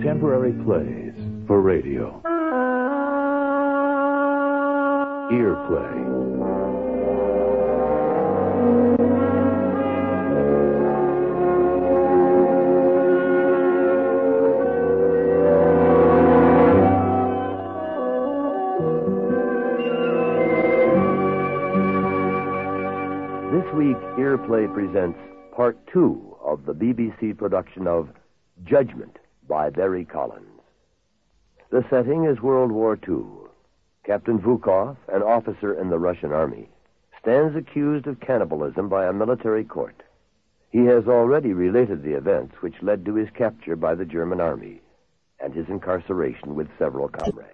contemporary plays for radio. Ear. This week, Earplay presents part two of the BBC production of Judgment Barry Collins. The setting is World War II. Captain Vukov, an officer in the Russian army, stands accused of cannibalism by a military court. He has already related the events which led to his capture by the German army and his incarceration with several comrades.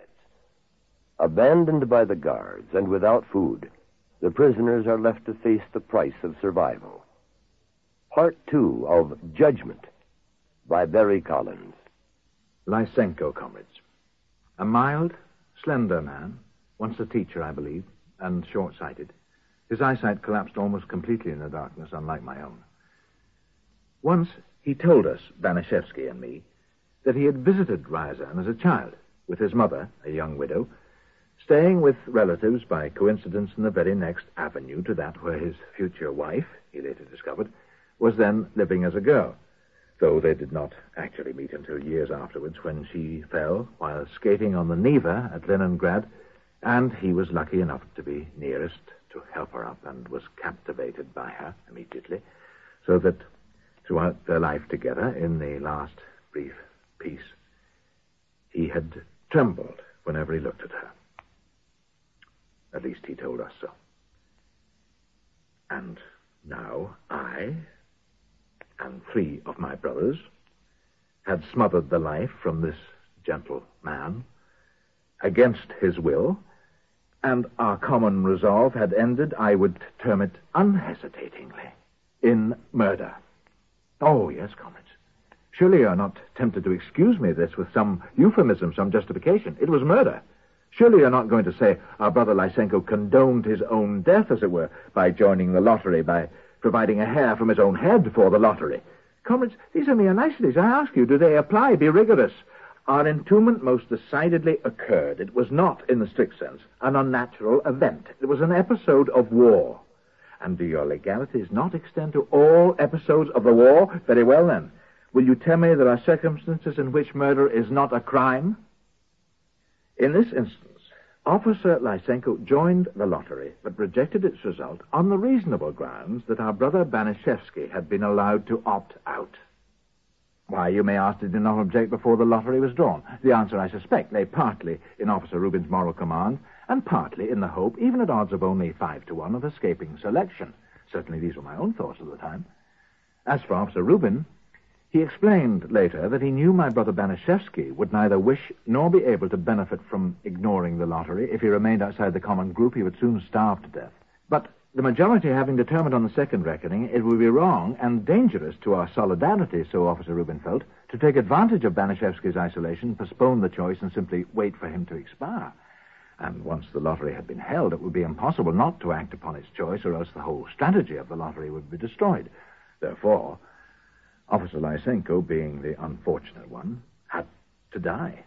Abandoned by the guards and without food, the prisoners are left to face the price of survival. Part two of Judgment by Barry Collins. Lysenko, comrades. A mild, slender man, once a teacher, I believe, and short sighted. His eyesight collapsed almost completely in the darkness, unlike my own. Once he told us, Banashevsky and me, that he had visited Ryazan as a child with his mother, a young widow, staying with relatives by coincidence in the very next avenue to that where his future wife, he later discovered, was then living as a girl, though they did not actually meet until years afterwards when she fell while skating on the Neva at Leningrad, and he was lucky enough to be nearest to help her up and was captivated by her immediately, so that throughout their life together in the last brief peace, he had trembled whenever he looked at her. At least he told us so. And now I and three of my brothers had smothered the life from this gentle man against his will, and our common resolve had ended, I would term it unhesitatingly, in murder. Oh, yes, comrades. Surely you are not tempted to excuse me this with some euphemism, some justification. It was murder. Surely you're not going to say our brother Lysenko condoned his own death, as it were, by joining the lottery, by providing a hair from his own head for the lottery. Comrades, these are mere niceties. I ask you, do they apply? Be rigorous. Our entombment most decidedly occurred. It was not, in the strict sense, an unnatural event. It was an episode of war. And do your legalities not extend to all episodes of the war? Very well, then. Will you tell me there are circumstances in which murder is not a crime? In this instance, Officer Lysenko joined the lottery, but rejected its result on the reasonable grounds that our brother Banashevsky had been allowed to opt out. Why, you may ask, did he not object before the lottery was drawn? The answer, I suspect, lay partly in Officer Rubin's moral command, and partly in the hope, even at odds of only five to one, of escaping selection. Certainly these were my own thoughts at the time. As for Officer Rubin, he explained later that he knew my brother Banashevsky would neither wish nor be able to benefit from ignoring the lottery. If he remained outside the common group, he would soon starve to death. But the majority having determined on the second reckoning, it would be wrong and dangerous to our solidarity, so Officer Rubin to take advantage of Banashevsky's isolation, postpone the choice, and simply wait for him to expire. And once the lottery had been held, it would be impossible not to act upon its choice, or else the whole strategy of the lottery would be destroyed. Therefore, Officer Lysenko, being the unfortunate one, had to die.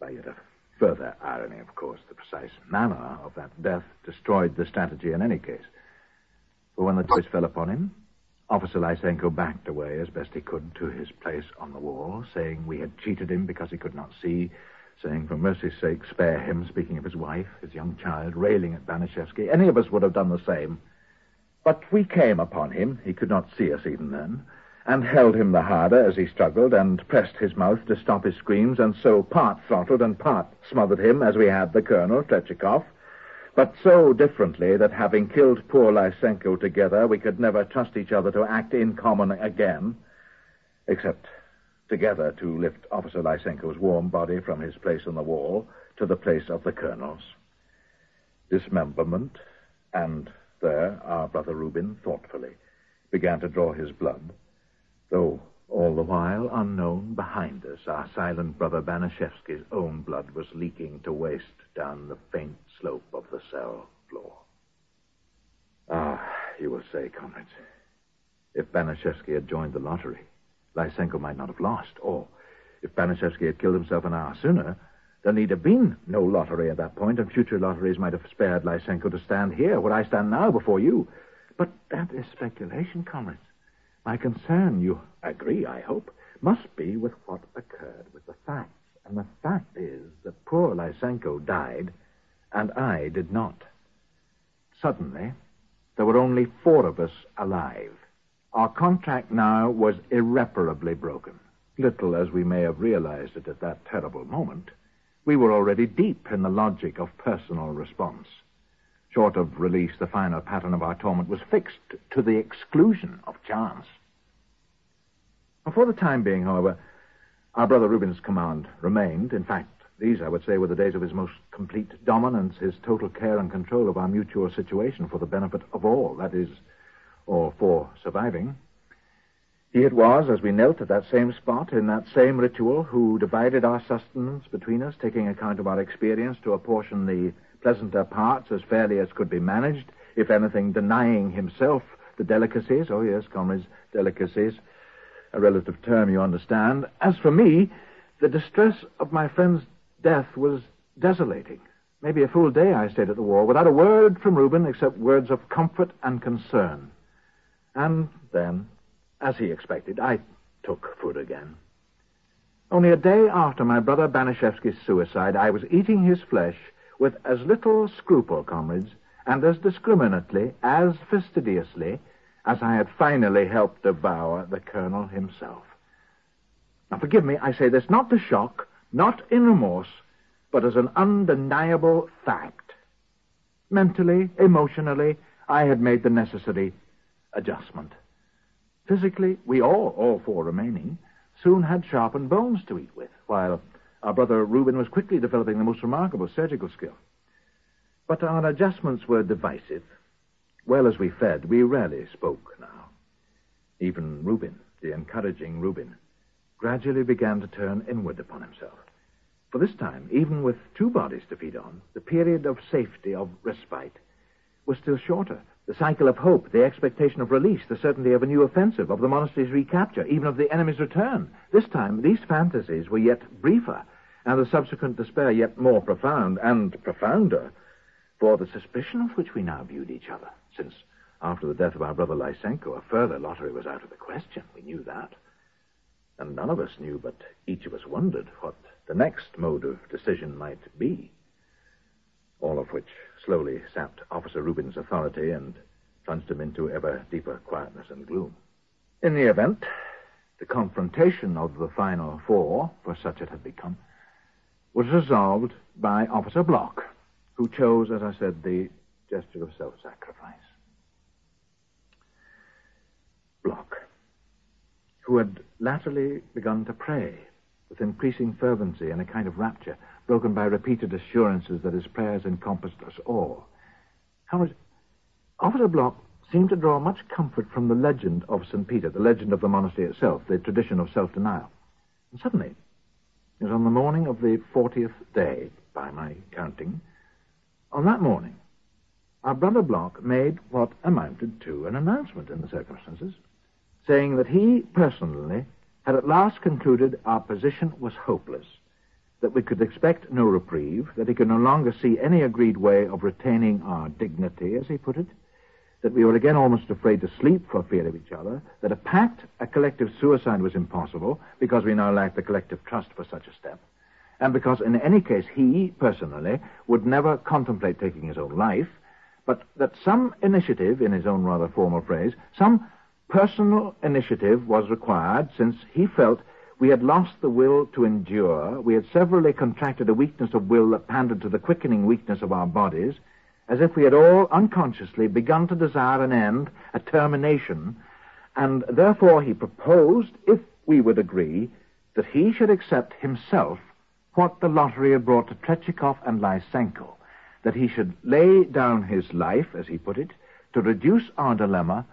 By yet a further irony, of course, the precise manner of that death destroyed the strategy in any case. For when the choice fell upon him, Officer Lysenko backed away as best he could to his place on the wall, saying we had cheated him because he could not see, saying, for mercy's sake, spare him, speaking of his wife, his young child, railing at Banashevsky. Any of us would have done the same. But we came upon him, he could not see us even then, and held him the harder as he struggled, and pressed his mouth to stop his screams, and so part throttled and part smothered him as we had the colonel, Trechikov, but so differently that having killed poor Lysenko together, we could never trust each other to act in common again, except together to lift Officer Lysenko's warm body from his place on the wall to the place of the colonel's. Dismemberment and there, our brother Rubin thoughtfully began to draw his blood, though all the while, unknown, behind us, our silent brother Banashevsky's own blood was leaking to waste down the faint slope of the cell floor. Ah, you will say, comrades, if Banashevsky had joined the lottery, Lysenko might not have lost, or if Banashevsky had killed himself an hour sooner, there need have been no lottery at that point, and future lotteries might have spared Lysenko to stand here, where I stand now before you. But that is speculation, comrades. My concern, you agree, I hope, must be with what occurred, with the facts. And the fact is that poor Lysenko died, and I did not. Suddenly, there were only four of us alive. Our contract now was irreparably broken. Little as we may have realized it at that terrible moment, we were already deep in the logic of personal response. Short of release, the final pattern of our torment was fixed to the exclusion of chance. For the time being, however, our brother Reuben's command remained. In fact, these, I would say, were the days of his most complete dominance, his total care and control of our mutual situation for the benefit of all, that is, or for surviving. He it was, as we knelt at that same spot, in that same ritual, who divided our sustenance between us, taking account of our experience to apportion the pleasanter parts as fairly as could be managed, if anything, denying himself the delicacies, oh yes, comrades, delicacies, a relative term you understand. As for me, the distress of my friend's death was desolating. Maybe a full day I stayed at the wall without a word from Reuben except words of comfort and concern. And then, as he expected, I took food again. Only a day after my brother Banashevsky's suicide, I was eating his flesh with as little scruple, comrades, and as discriminately, as fastidiously, as I had finally helped devour the colonel himself. Now, forgive me, I say this not to shock, not in remorse, but as an undeniable fact. Mentally, emotionally, I had made the necessary adjustment. Physically, we all, all four remaining, soon had sharpened bones to eat with, while our brother Reuben was quickly developing the most remarkable surgical skill. But our adjustments were divisive. Well as we fed, we rarely spoke now. Even Reuben, the encouraging Reuben, gradually began to turn inward upon himself. For this time, even with two bodies to feed on, the period of safety, of respite, was still shorter. The cycle of hope, the expectation of release, the certainty of a new offensive, of the monastery's recapture, even of the enemy's return. This time, these fantasies were yet briefer, and the subsequent despair yet more profound and profounder, for the suspicion of which we now viewed each other, since after the death of our brother Lysenko, a further lottery was out of the question. We knew that. And none of us knew, but each of us wondered what the next mode of decision might be all of which slowly sapped Officer Rubin's authority and plunged him into ever deeper quietness and gloom. In the event, the confrontation of the final four, for such it had become, was resolved by Officer Block, who chose, as I said, the gesture of self-sacrifice. Block, who had latterly begun to pray with increasing fervency and a kind of rapture, broken by repeated assurances that his prayers encompassed us all. However, Officer Block seemed to draw much comfort from the legend of St. Peter, the legend of the monastery itself, the tradition of self-denial. And suddenly, it was on the morning of the 40th day, by my counting, on that morning, our brother Block made what amounted to an announcement in the circumstances, saying that he personally had at last concluded our position was hopeless that we could expect no reprieve, that he could no longer see any agreed way of retaining our dignity, as he put it, that we were again almost afraid to sleep for fear of each other, that a pact, a collective suicide was impossible because we now lacked the collective trust for such a step, and because in any case he, personally, would never contemplate taking his own life, but that some initiative, in his own rather formal phrase, some personal initiative was required since he felt we had lost the will to endure. We had severally contracted a weakness of will that pandered to the quickening weakness of our bodies, as if we had all unconsciously begun to desire an end, a termination, and therefore he proposed, if we would agree, that he should accept himself what the lottery had brought to Trechikov and Lysenko, that he should lay down his life, as he put it, to reduce our dilemma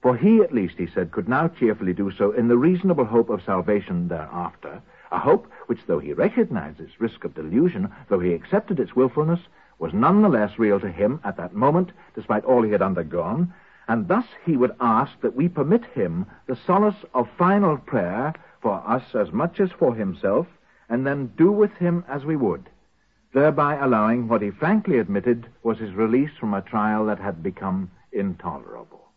for he, at least, he said, could now cheerfully do so in the reasonable hope of salvation thereafter, a hope which, though he recognized its risk of delusion, though he accepted its wilfulness, was none the less real to him at that moment, despite all he had undergone, and thus he would ask that we permit him the solace of final prayer for us as much as for himself, and then do with him as we would, thereby allowing what he frankly admitted was his release from a trial that had become intolerable.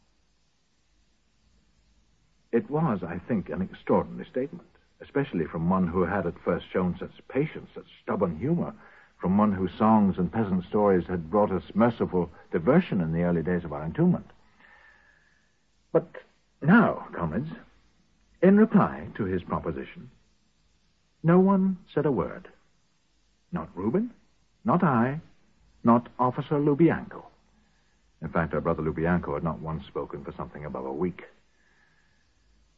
It was, I think, an extraordinary statement, especially from one who had at first shown such patience, such stubborn humor, from one whose songs and peasant stories had brought us merciful diversion in the early days of our entombment. But now, comrades, in reply to his proposition, no one said a word. Not Reuben, not I, not Officer Lubianko. In fact, our brother Lubianko had not once spoken for something above a week.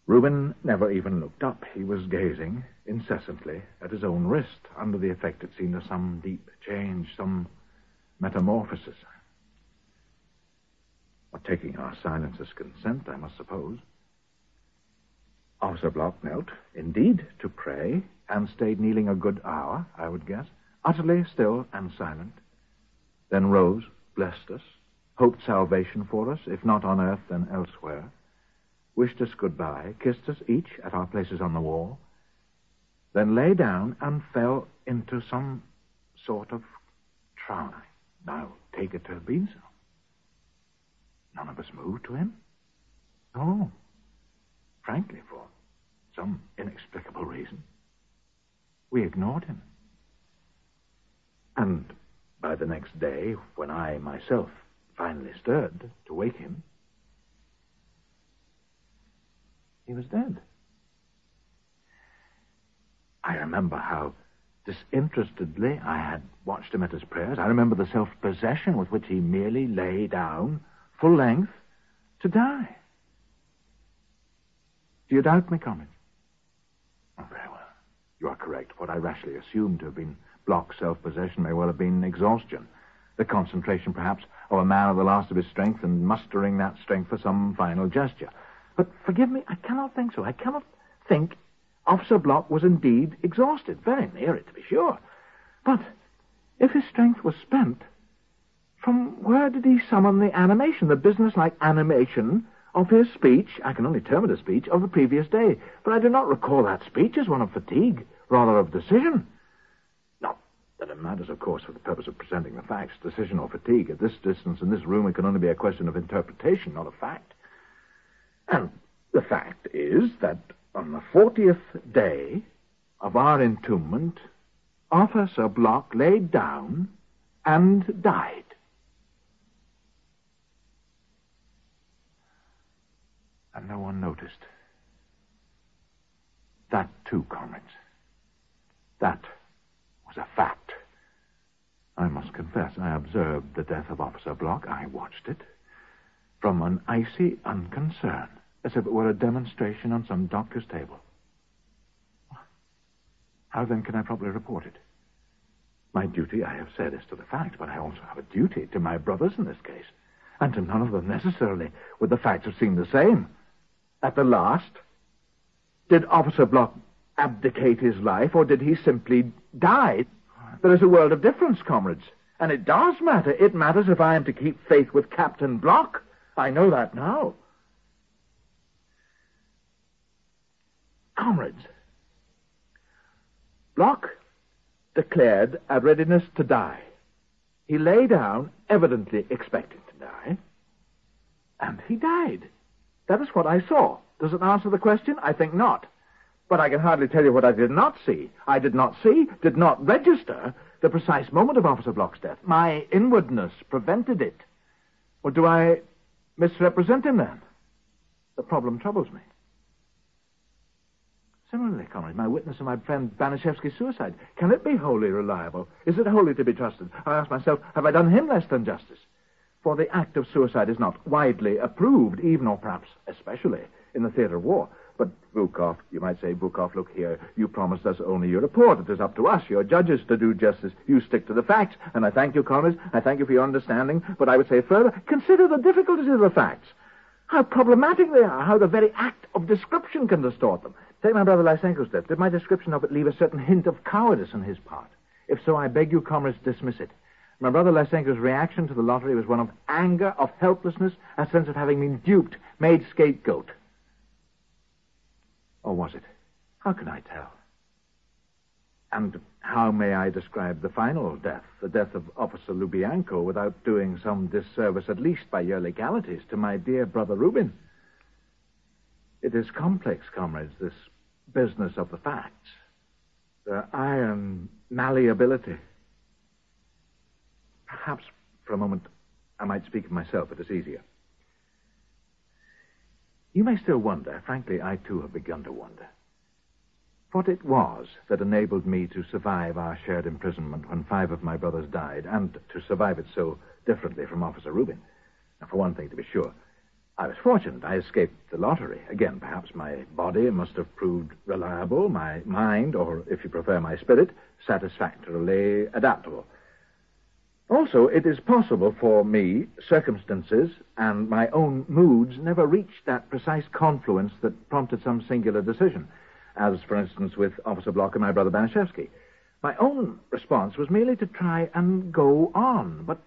Reuben never even looked up. He was gazing incessantly at his own wrist, under the effect, it seemed, of some deep change, some metamorphosis. Of taking our silence as consent, I must suppose. Officer Block knelt, indeed, to pray, and stayed kneeling a good hour, I would guess, utterly still and silent. Then rose, blessed us, hoped salvation for us, if not on earth, then elsewhere, wished us goodbye, kissed us each at our places on the wall, then lay down and fell into some sort of trance. Now, take it to have been so. None of us moved to him? No. Frankly, for some inexplicable reason, we ignored him. And by the next day, when I myself finally stirred to wake him, he was dead. I remember how disinterestedly I had watched him at his prayers. I remember the self possession with which he merely lay down full length, to die. Do you doubt me, comrade? Oh, very well. You are correct. What I rashly assumed to have been block self-possession may well have been exhaustion. The concentration, perhaps, of a man at the last of his strength and mustering that strength for some final gesture. But forgive me, I cannot think so. I cannot think Officer Block was indeed exhausted. Very near it, to be sure. But if his strength was spent, from where did he summon the animation, the businesslike animation of his speech, I can only term it a speech, of the previous day? But I do not recall that speech as one of fatigue, rather of decision. Not that it matters, of course, for the purpose of presenting the facts. Decision or fatigue. At this distance, in this room, it can only be a question of interpretation, not of fact. And the fact is that on the fortieth day of our entombment, Officer Block laid down and died. and no one noticed. That, too, comrades. That was a fact. I must confess, I observed the death of Officer Block. I watched it from an icy unconcern, as if it were a demonstration on some doctor's table. How then can I properly report it? My duty, I have said, is to the fact, but I also have a duty to my brothers in this case, and to none of them necessarily would the facts have seemed the same at the last? Did Officer Block abdicate his life, or did he simply die? There is a world of difference, comrades. And it does matter. It matters if I am to keep faith with Captain Block. I know that now. Comrades, Block declared a readiness to die. He lay down, evidently expecting to die, and he died. That is what I saw. Does it answer the question? I think not. But I can hardly tell you what I did not see. I did not see, did not register the precise moment of Officer Block's death. My inwardness prevented it. Or do I misrepresent him then? The problem troubles me. Similarly, comrade, my witness of my friend Banashevsky's suicide. Can it be wholly reliable? Is it wholly to be trusted? I ask myself, have I done him less than justice? For the act of suicide is not widely approved, even or perhaps especially in the theater of war. But Vukov, you might say, Vukov, look here. You promised us only your report. It is up to us, your judges, to do justice. You stick to the facts. And I thank you, comrades. I thank you for your understanding. But I would say further, consider the difficulties of the facts. How problematic they are. How the very act of description can distort them. Take my brother Lysenko's death. Did my description of it leave a certain hint of cowardice on his part? If so, I beg you, comrades, dismiss it. My brother Lysenko's reaction to the lottery was one of anger, of helplessness, a sense of having been duped, made scapegoat. Or was it? How can I tell? And how may I describe the final death, the death of Officer Lubianko, without doing some disservice, at least by your legalities, to my dear brother Rubin? It is complex, comrades, this business of the facts. Their iron malleability. Perhaps for a moment I might speak of myself. It is easier. You may still wonder, frankly, I too have begun to wonder, what it was that enabled me to survive our shared imprisonment when five of my brothers died, and to survive it so differently from Officer Rubin. Now, for one thing, to be sure, I was fortunate. I escaped the lottery. Again, perhaps my body must have proved reliable, my mind, or if you prefer, my spirit, satisfactorily adaptable. Also, it is possible for me, circumstances and my own moods never reached that precise confluence that prompted some singular decision, as, for instance, with Officer Block and my brother Banashevsky. My own response was merely to try and go on, but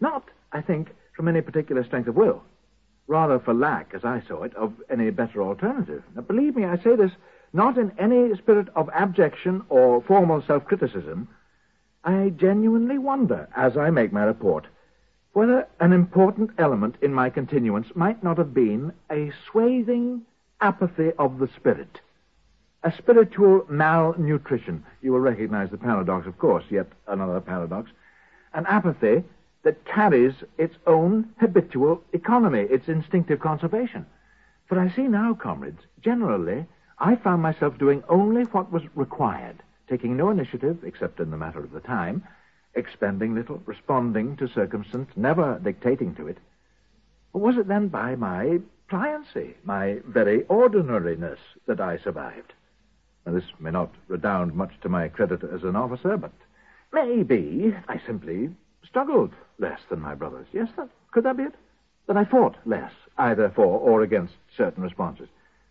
not, I think, from any particular strength of will. Rather for lack, as I saw it, of any better alternative. Now, believe me, I say this not in any spirit of abjection or formal self-criticism, I genuinely wonder, as I make my report, whether an important element in my continuance might not have been a swathing apathy of the spirit. A spiritual malnutrition. You will recognize the paradox, of course, yet another paradox. An apathy that carries its own habitual economy, its instinctive conservation. For I see now, comrades, generally, I found myself doing only what was required taking no initiative except in the matter of the time, expending little, responding to circumstance, never dictating to it. Was it then by my pliancy, my very ordinariness, that I survived? Now, this may not redound much to my credit as an officer, but maybe I simply struggled less than my brothers. Yes, that, could that be it? That I fought less, either for or against certain responses.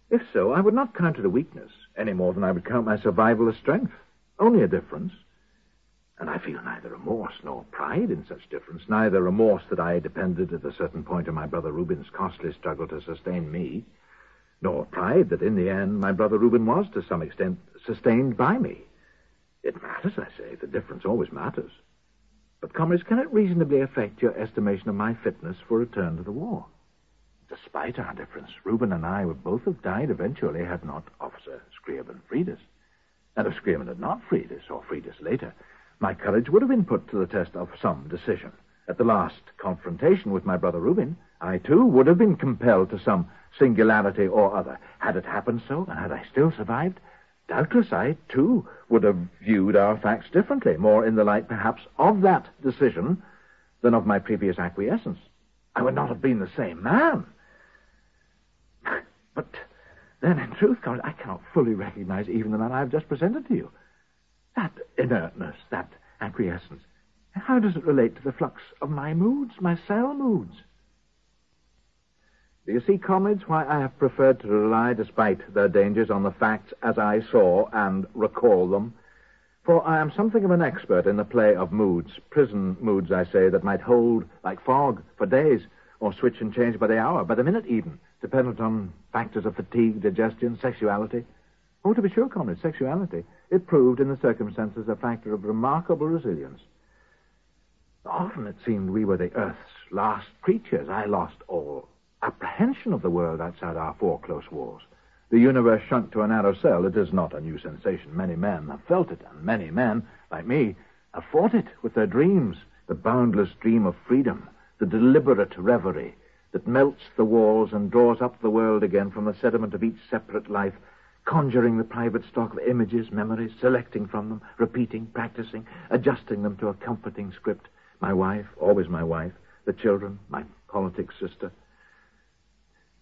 If so, I would not count it a weakness any more than I would count my survival a strength. Only a difference. And I feel neither remorse nor pride in such difference, neither remorse that I depended at a certain point on my brother Reuben's costly struggle to sustain me, nor pride that in the end my brother Reuben was to some extent sustained by me. It matters, I say. The difference always matters. But, comrades, can it reasonably affect your estimation of my fitness for return to the war? Despite our difference, Reuben and I would both have died eventually had not Officer Scriabin freed us. And if Scriabin had not freed us, or freed us later, my courage would have been put to the test of some decision. At the last confrontation with my brother Reuben, I too would have been compelled to some singularity or other. Had it happened so, and had I still survived, doubtless I too would have viewed our facts differently, more in the light perhaps of that decision than of my previous acquiescence. I would not have been the same man. But then, in truth, comrade, I cannot fully recognize even the man I have just presented to you. That inertness, that acquiescence, how does it relate to the flux of my moods, my cell moods? Do you see, comrades, why I have preferred to rely, despite their dangers, on the facts as I saw and recall them? For I am something of an expert in the play of moods, prison moods, I say, that might hold like fog for days, or switch and change by the hour, by the minute even, dependent on factors of fatigue, digestion, sexuality. Oh, to be sure, comrade, sexuality. It proved in the circumstances a factor of remarkable resilience. Often it seemed we were the Earth's last creatures. I lost all apprehension of the world outside our four close walls. The universe shrunk to a narrow cell. It is not a new sensation. Many men have felt it, and many men, like me, have fought it with their dreams, the boundless dream of freedom, the deliberate reverie that melts the walls and draws up the world again from the sediment of each separate life, conjuring the private stock of images, memories, selecting from them, repeating, practicing, adjusting them to a comforting script. My wife, always my wife, the children, my politic sister.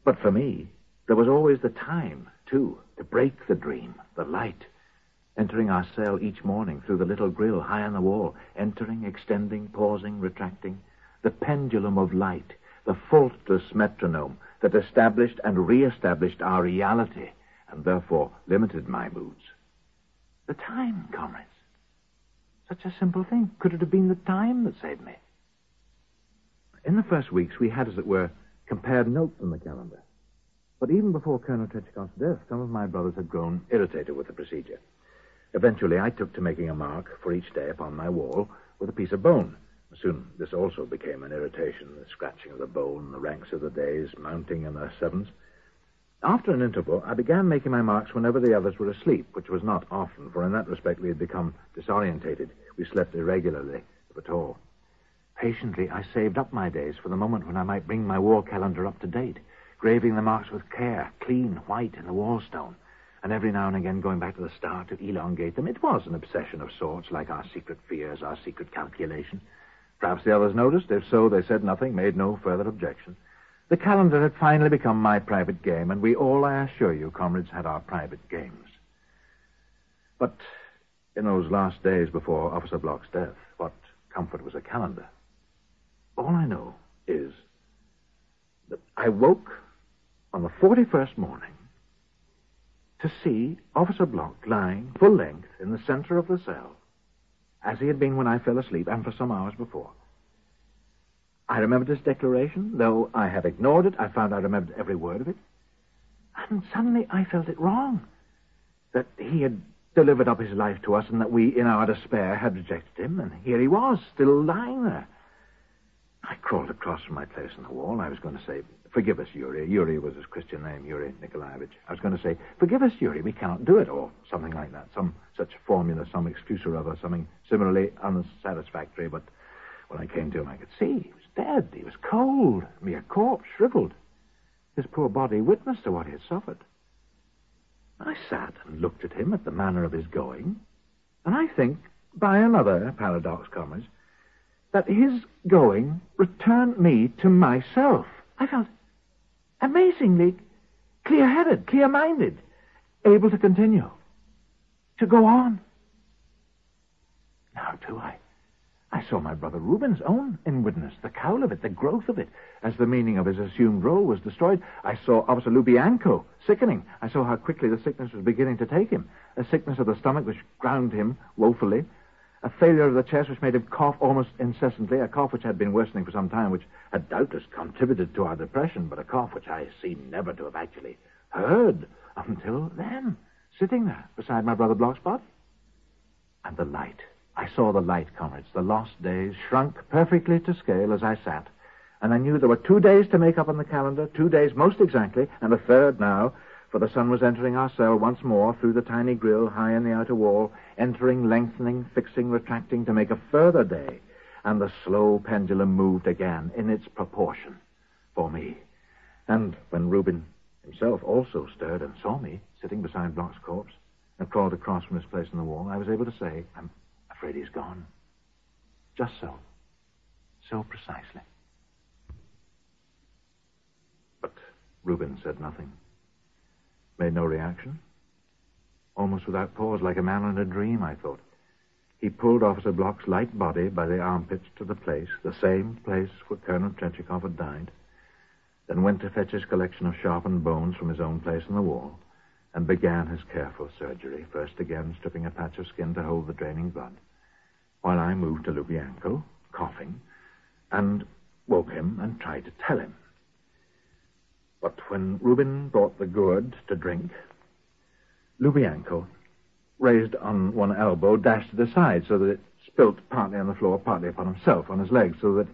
But for me, there was always the time, too, to break the dream, the light, entering our cell each morning through the little grill high on the wall, entering, extending, pausing, retracting, the pendulum of light, the faultless metronome that established and re-established our reality and therefore limited my moods. The time, comrades. Such a simple thing. Could it have been the time that saved me? In the first weeks, we had, as it were, compared notes in the calendar. But even before Colonel Tretykov's death, some of my brothers had grown irritated with the procedure. Eventually, I took to making a mark for each day upon my wall with a piece of bone. Soon, this also became an irritation, the scratching of the bone, the ranks of the days mounting in their sevens. After an interval, I began making my marks whenever the others were asleep, which was not often, for in that respect we had become disorientated. We slept irregularly, if at all. Patiently, I saved up my days for the moment when I might bring my war calendar up to date, graving the marks with care, clean, white, in the wall stone, and every now and again going back to the start to elongate them. It was an obsession of sorts, like our secret fears, our secret calculation. Perhaps the others noticed. If so, they said nothing, made no further objection. The calendar had finally become my private game, and we all, I assure you, comrades, had our private games. But in those last days before Officer Block's death, what comfort was a calendar? All I know is that I woke on the 41st morning to see Officer Block lying full length in the center of the cell, as he had been when I fell asleep and for some hours before. I remembered his declaration. Though I had ignored it, I found I remembered every word of it. And suddenly I felt it wrong. That he had delivered up his life to us and that we, in our despair, had rejected him. And here he was, still lying there. I crawled across from my place on the wall. I was going to say, Forgive us, Yuri. Yuri was his Christian name, Yuri Nikolaevich. I was going to say, Forgive us, Yuri, we cannot do it, or something like that. Some such formula, some excuse or other, something similarly unsatisfactory. But when I came to him, I could see he was dead. He was cold, mere corpse, shriveled. His poor body witness to what he had suffered. I sat and looked at him, at the manner of his going, and I think, by another paradox, comrades, that his going returned me to myself. I felt amazingly clear headed, clear minded, able to continue, to go on. Now, too, I, I saw my brother Reuben's own inwardness, the cowl of it, the growth of it, as the meaning of his assumed role was destroyed. I saw Officer Lubianko sickening. I saw how quickly the sickness was beginning to take him, a sickness of the stomach which ground him woefully, a failure of the chest which made him cough almost incessantly, a cough which had been worsening for some time, which had doubtless contributed to our depression, but a cough which I seemed never to have actually heard until then, sitting there beside my brother Block's body. And the light. I saw the light, comrades. The lost days shrunk perfectly to scale as I sat. And I knew there were two days to make up on the calendar, two days most exactly, and a third now, for the sun was entering our cell once more through the tiny grill high in the outer wall, entering, lengthening, fixing, retracting to make a further day, and the slow pendulum moved again in its proportion for me. And when Reuben himself also stirred and saw me sitting beside Block's corpse and crawled across from his place in the wall, I was able to say, I'm afraid he's gone. Just so. So precisely. But Reuben said nothing made no reaction. Almost without pause, like a man in a dream, I thought. He pulled Officer Block's light body by the armpits to the place, the same place where Colonel Tretyakov had died, then went to fetch his collection of sharpened bones from his own place in the wall, and began his careful surgery, first again stripping a patch of skin to hold the draining blood, while I moved to Lubianko, coughing, and woke him and tried to tell him but when Reuben brought the gourd to drink, Lubianko, raised on one elbow, dashed it aside so that it spilt partly on the floor, partly upon himself, on his legs, so that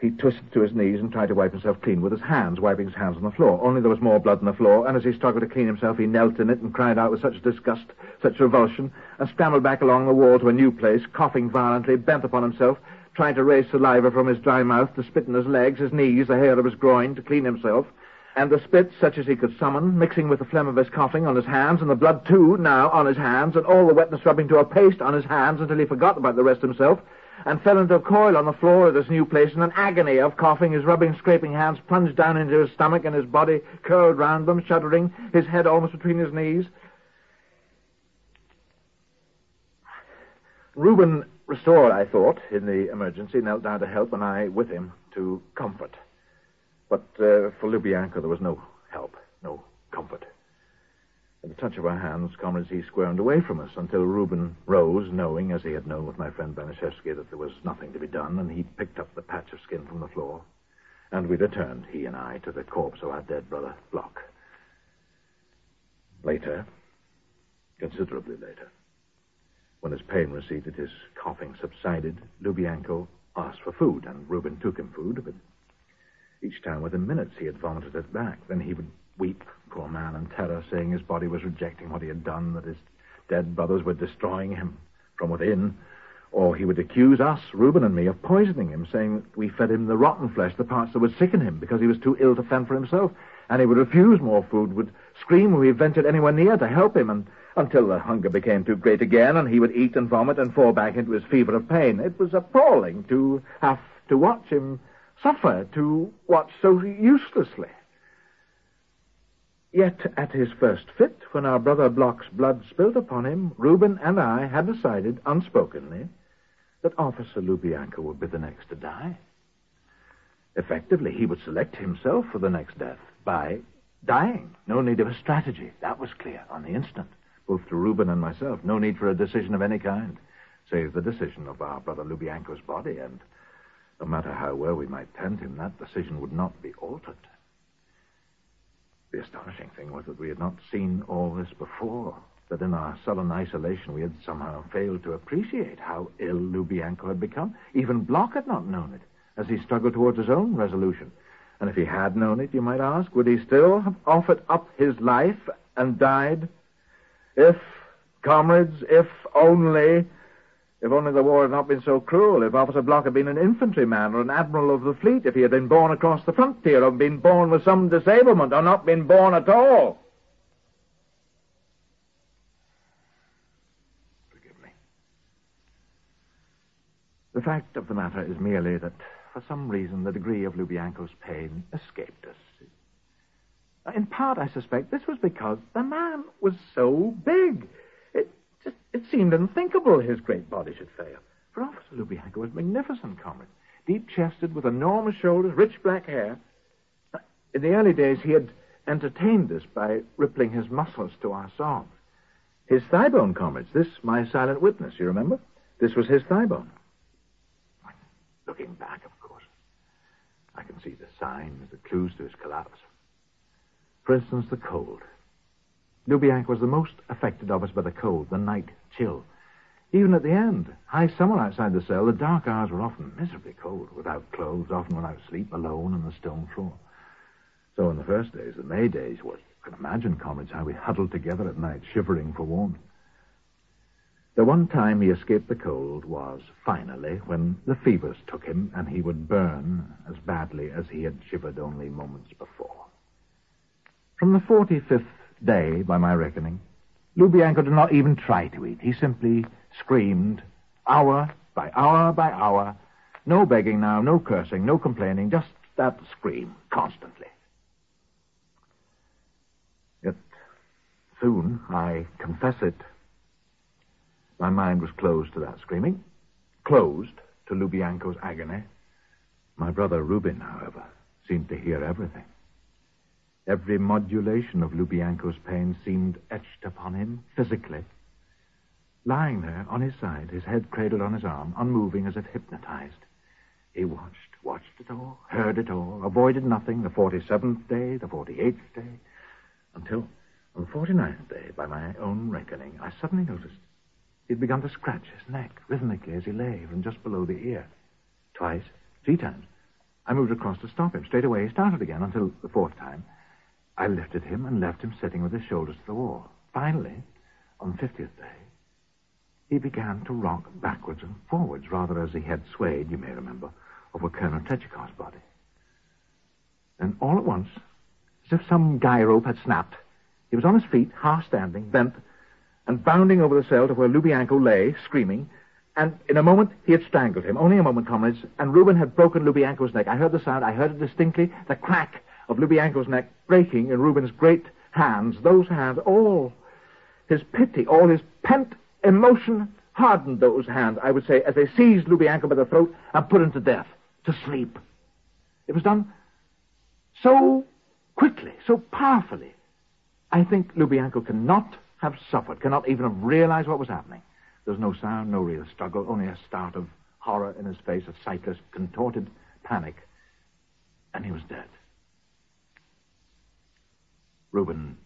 he twisted to his knees and tried to wipe himself clean with his hands, wiping his hands on the floor. Only there was more blood on the floor, and as he struggled to clean himself, he knelt in it and cried out with such disgust, such revulsion, and scrambled back along the wall to a new place, coughing violently, bent upon himself, trying to raise saliva from his dry mouth, to spit in his legs, his knees, the hair of his groin, to clean himself and the spit such as he could summon, mixing with the phlegm of his coughing on his hands, and the blood too now on his hands, and all the wetness rubbing to a paste on his hands until he forgot about the rest himself, and fell into a coil on the floor of this new place in an agony of coughing, his rubbing, scraping hands plunged down into his stomach, and his body curled round them, shuddering, his head almost between his knees. Reuben restored, I thought, in the emergency, knelt down to help, and I with him to comfort. But uh, for Lubianko, there was no help, no comfort. At the touch of our hands, Comrade he squirmed away from us until Reuben rose, knowing, as he had known with my friend Banashevsky, that there was nothing to be done, and he picked up the patch of skin from the floor. And we returned, he and I, to the corpse of our dead brother, Block. Later, considerably later, when his pain receded, his coughing subsided, Lubianko asked for food, and Reuben took him food, but each time within minutes he had vomited it back. Then he would weep, poor man, in terror, saying his body was rejecting what he had done, that his dead brothers were destroying him from within. Or he would accuse us, Reuben and me, of poisoning him, saying that we fed him the rotten flesh, the parts that would sicken him, because he was too ill to fend for himself. And he would refuse more food, would scream when we ventured anywhere near to help him, and until the hunger became too great again, and he would eat and vomit and fall back into his fever of pain. It was appalling to have to watch him suffer, to watch so uselessly. Yet at his first fit, when our brother Block's blood spilt upon him, Reuben and I had decided, unspokenly, that Officer Lubianko would be the next to die. Effectively, he would select himself for the next death by dying. No need of a strategy. That was clear on the instant, both to Reuben and myself. No need for a decision of any kind, save the decision of our brother Lubianko's body, and no matter how well we might tend him, that decision would not be altered. The astonishing thing was that we had not seen all this before, that in our sullen isolation we had somehow failed to appreciate how ill Lubianko had become. Even Block had not known it, as he struggled towards his own resolution. And if he had known it, you might ask, would he still have offered up his life and died? If, comrades, if only if only the war had not been so cruel, if Officer Block had been an infantryman or an admiral of the fleet, if he had been born across the frontier or been born with some disablement or not been born at all. Forgive me. The fact of the matter is merely that, for some reason, the degree of Lubianko's pain escaped us. In part, I suspect this was because the man was so big. It seemed unthinkable his great body should fail. For Officer Lubianko was magnificent, comrade. Deep-chested, with enormous shoulders, rich black hair. Uh, in the early days, he had entertained us by rippling his muscles to our songs. His thigh bone, comrades. This, my silent witness, you remember? This was his thigh bone. Looking back, of course, I can see the signs, the clues to his collapse. For instance, the cold. Lubianko was the most affected of us by the cold, the night chill. Even at the end, high summer outside the cell, the dark hours were often miserably cold, without clothes, often without sleep, alone on the stone floor. So in the first days, the May days, well, you can imagine, comrades, how we huddled together at night, shivering for warmth. The one time he escaped the cold was, finally, when the fevers took him and he would burn as badly as he had shivered only moments before. From the 45th day, by my reckoning, Lubianko did not even try to eat. He simply screamed, hour by hour by hour. No begging now, no cursing, no complaining, just that scream, constantly. Yet soon, I confess it, my mind was closed to that screaming, closed to Lubianko's agony. My brother Reuben, however, seemed to hear everything. Every modulation of Lubianko's pain seemed etched upon him physically. Lying there on his side, his head cradled on his arm, unmoving as if hypnotized, he watched, watched it all, heard it all, avoided nothing the 47th day, the 48th day, until on the 49th day, by my own reckoning, I suddenly noticed he'd begun to scratch his neck rhythmically as he lay from just below the ear. Twice, three times. I moved across to stop him. Straight away, he started again until the fourth time. I lifted him and left him sitting with his shoulders to the wall. Finally, on the fiftieth day, he began to rock backwards and forwards, rather as he had swayed, you may remember, over Colonel Trechakov's body. Then, all at once, as if some guy rope had snapped, he was on his feet, half standing, bent, and bounding over the cell to where Lubianko lay, screaming, and in a moment he had strangled him. Only a moment, comrades, and Reuben had broken Lubianko's neck. I heard the sound, I heard it distinctly, the crack of Lubianko's neck breaking in Reuben's great hands, those hands, all his pity, all his pent emotion hardened those hands, I would say, as they seized Lubianko by the throat and put him to death, to sleep. It was done so quickly, so powerfully, I think Lubianko cannot have suffered, cannot even have realized what was happening. There was no sound, no real struggle, only a start of horror in his face, a sightless, contorted panic, and he was dead. Reuben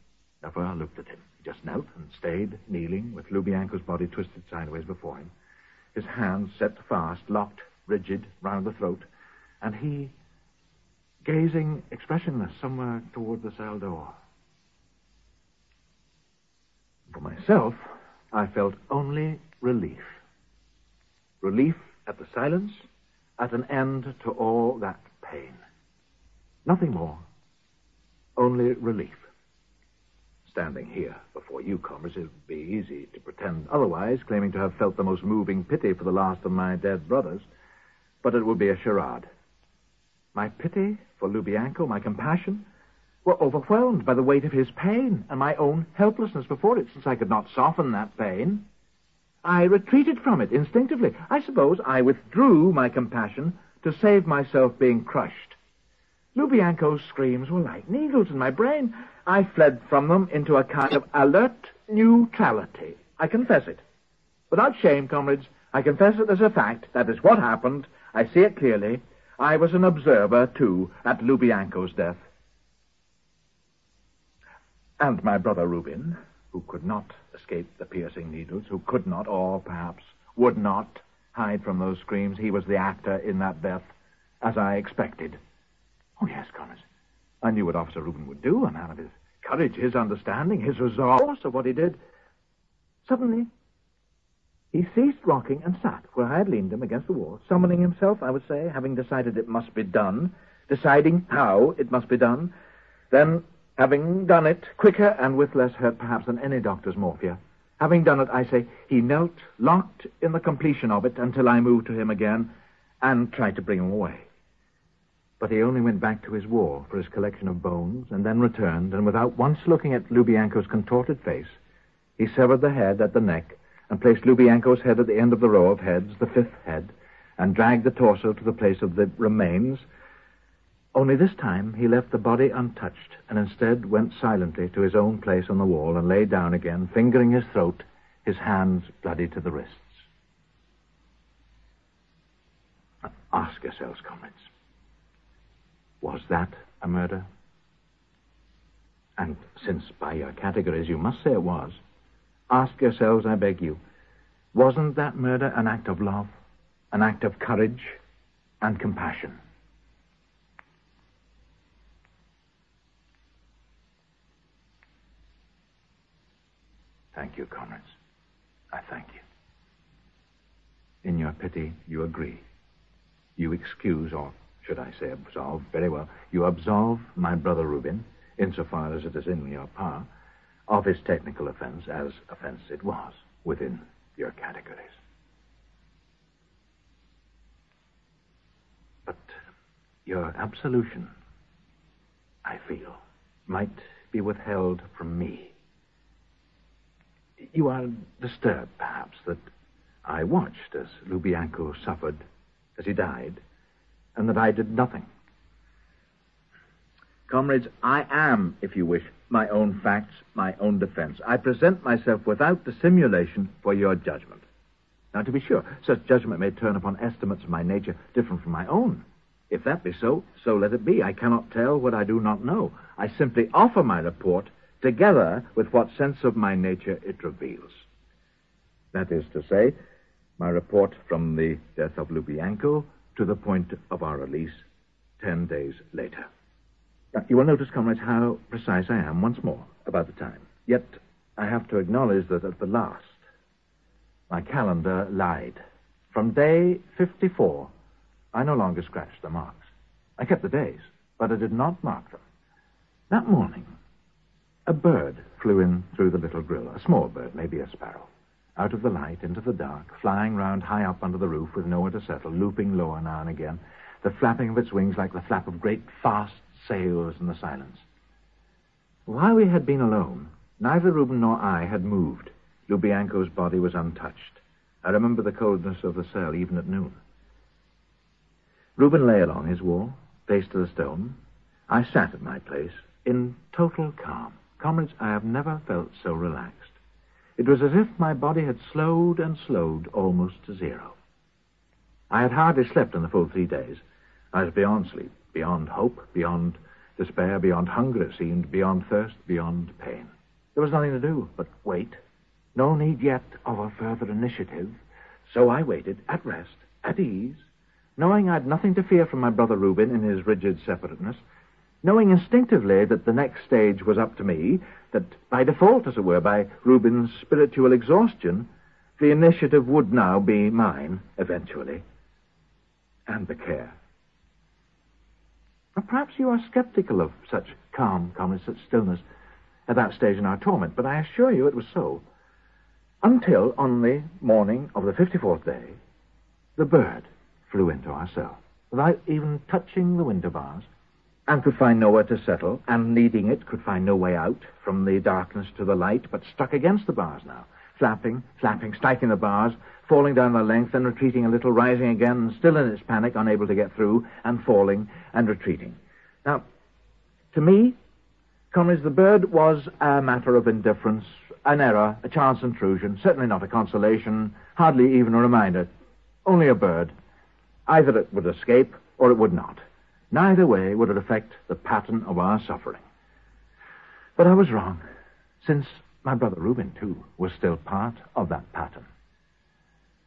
never looked at him. He just knelt and stayed kneeling with Lubianko's body twisted sideways before him, his hands set fast, locked rigid round the throat, and he gazing expressionless somewhere toward the cell door. For myself, I felt only relief. Relief at the silence, at an end to all that pain. Nothing more. Only relief. Standing here before you, comrades, it would be easy to pretend otherwise, claiming to have felt the most moving pity for the last of my dead brothers. But it would be a charade. My pity for Lubianko, my compassion, were overwhelmed by the weight of his pain and my own helplessness before it, since I could not soften that pain. I retreated from it instinctively. I suppose I withdrew my compassion to save myself being crushed. Lubianko's screams were like needles in my brain. I fled from them into a kind of alert neutrality. I confess it. Without shame, comrades, I confess it as a fact. That is what happened. I see it clearly. I was an observer, too, at Lubianko's death. And my brother Reuben, who could not escape the piercing needles, who could not, or perhaps would not, hide from those screams, he was the actor in that death, as I expected. Oh, yes, Connors. I knew what Officer Reuben would do, a man of his courage, his understanding, his resolve of what he did. Suddenly, he ceased rocking and sat where I had leaned him against the wall, summoning himself, I would say, having decided it must be done, deciding how it must be done. Then Having done it, quicker and with less hurt perhaps than any doctor's morphia, having done it, I say, he knelt, locked in the completion of it until I moved to him again and tried to bring him away. But he only went back to his wall for his collection of bones and then returned, and without once looking at Lubianko's contorted face, he severed the head at the neck and placed Lubianko's head at the end of the row of heads, the fifth head, and dragged the torso to the place of the remains only this time he left the body untouched and instead went silently to his own place on the wall and lay down again, fingering his throat, his hands bloody to the wrists. ask yourselves, comrades, was that a murder? And since by your categories you must say it was, ask yourselves, I beg you, wasn't that murder an act of love, an act of courage and compassion? Thank you, comrades. I thank you. In your pity, you agree. You excuse, or should I say absolve, very well, you absolve my brother Reuben, insofar as it is in your power, of his technical offense, as offense it was, within your categories. But your absolution, I feel, might be withheld from me. You are disturbed, perhaps, that I watched as Lubianko suffered as he died, and that I did nothing. Comrades, I am, if you wish, my own facts, my own defense. I present myself without dissimulation for your judgment. Now, to be sure, such judgment may turn upon estimates of my nature different from my own. If that be so, so let it be. I cannot tell what I do not know. I simply offer my report together with what sense of my nature it reveals. That is to say, my report from the death of Lubianko to the point of our release ten days later. Now, you will notice, comrades, how precise I am once more about the time. Yet I have to acknowledge that at the last, my calendar lied. From day 54, I no longer scratched the marks. I kept the days, but I did not mark them. That morning, a bird flew in through the little grill, a small bird, maybe a sparrow. Out of the light, into the dark, flying round high up under the roof with nowhere to settle, looping lower now and again, the flapping of its wings like the flap of great fast sails in the silence. While we had been alone, neither Reuben nor I had moved. Lubianko's body was untouched. I remember the coldness of the cell even at noon. Reuben lay along his wall, face to the stone. I sat at my place in total calm Comrades, I have never felt so relaxed. It was as if my body had slowed and slowed almost to zero. I had hardly slept in the full three days. I was beyond sleep, beyond hope, beyond despair, beyond hunger, it seemed, beyond thirst, beyond pain. There was nothing to do but wait. No need yet of a further initiative. So I waited, at rest, at ease, knowing I'd nothing to fear from my brother Reuben in his rigid separateness, knowing instinctively that the next stage was up to me, that by default, as it were, by Reuben's spiritual exhaustion, the initiative would now be mine, eventually. And the care. Or perhaps you are skeptical of such calm, calmness, such stillness at that stage in our torment, but I assure you it was so. Until, on the morning of the 54th day, the bird flew into our cell, without even touching the window bars, and could find nowhere to settle, and needing it, could find no way out from the darkness to the light, but stuck against the bars now, flapping, flapping, striking the bars, falling down the length and retreating a little, rising again, still in its panic, unable to get through, and falling and retreating. Now, to me, comrades, the bird was a matter of indifference, an error, a chance intrusion, certainly not a consolation, hardly even a reminder. Only a bird. Either it would escape or it would not. Neither way would it affect the pattern of our suffering. But I was wrong, since my brother Reuben, too, was still part of that pattern.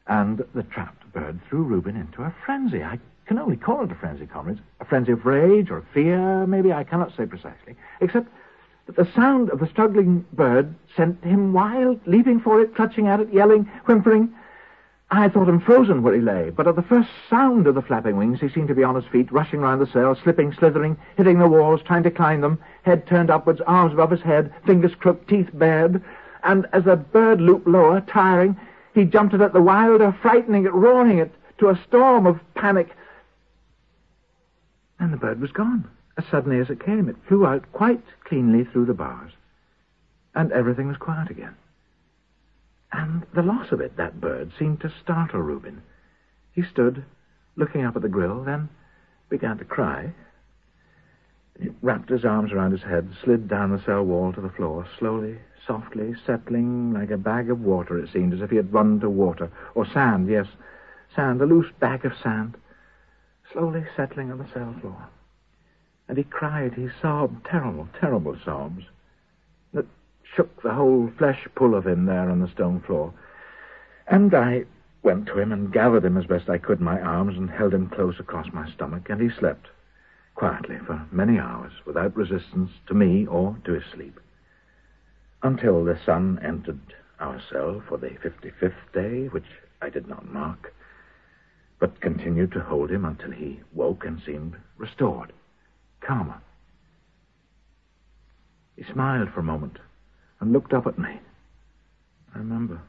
And the trapped bird threw Reuben into a frenzy. I can only call it a frenzy, comrades. A frenzy of rage or fear, maybe, I cannot say precisely. Except that the sound of the struggling bird sent him wild, leaping for it, clutching at it, yelling, whimpering. I had thought him frozen where he lay, but at the first sound of the flapping wings, he seemed to be on his feet, rushing round the cell, slipping, slithering, hitting the walls, trying to climb them, head turned upwards, arms above his head, fingers crooked, teeth bared. And as the bird looped lower, tiring, he jumped it at the wilder, frightening it, roaring it to a storm of panic. And the bird was gone, as suddenly as it came. It flew out quite cleanly through the bars. And everything was quiet again. And the loss of it, that bird, seemed to startle Reuben. He stood, looking up at the grill, then began to cry. He wrapped his arms around his head, slid down the cell wall to the floor, slowly, softly, settling like a bag of water, it seemed, as if he had run to water. Or sand, yes, sand, a loose bag of sand, slowly settling on the cell floor. And he cried, he sobbed, terrible, terrible sobs shook the whole flesh pull of him there on the stone floor. And I went to him and gathered him as best I could in my arms and held him close across my stomach, and he slept quietly for many hours without resistance to me or to his sleep. Until the sun entered our cell for the 55th day, which I did not mark, but continued to hold him until he woke and seemed restored, calmer. He smiled for a moment and looked up at me. I remember.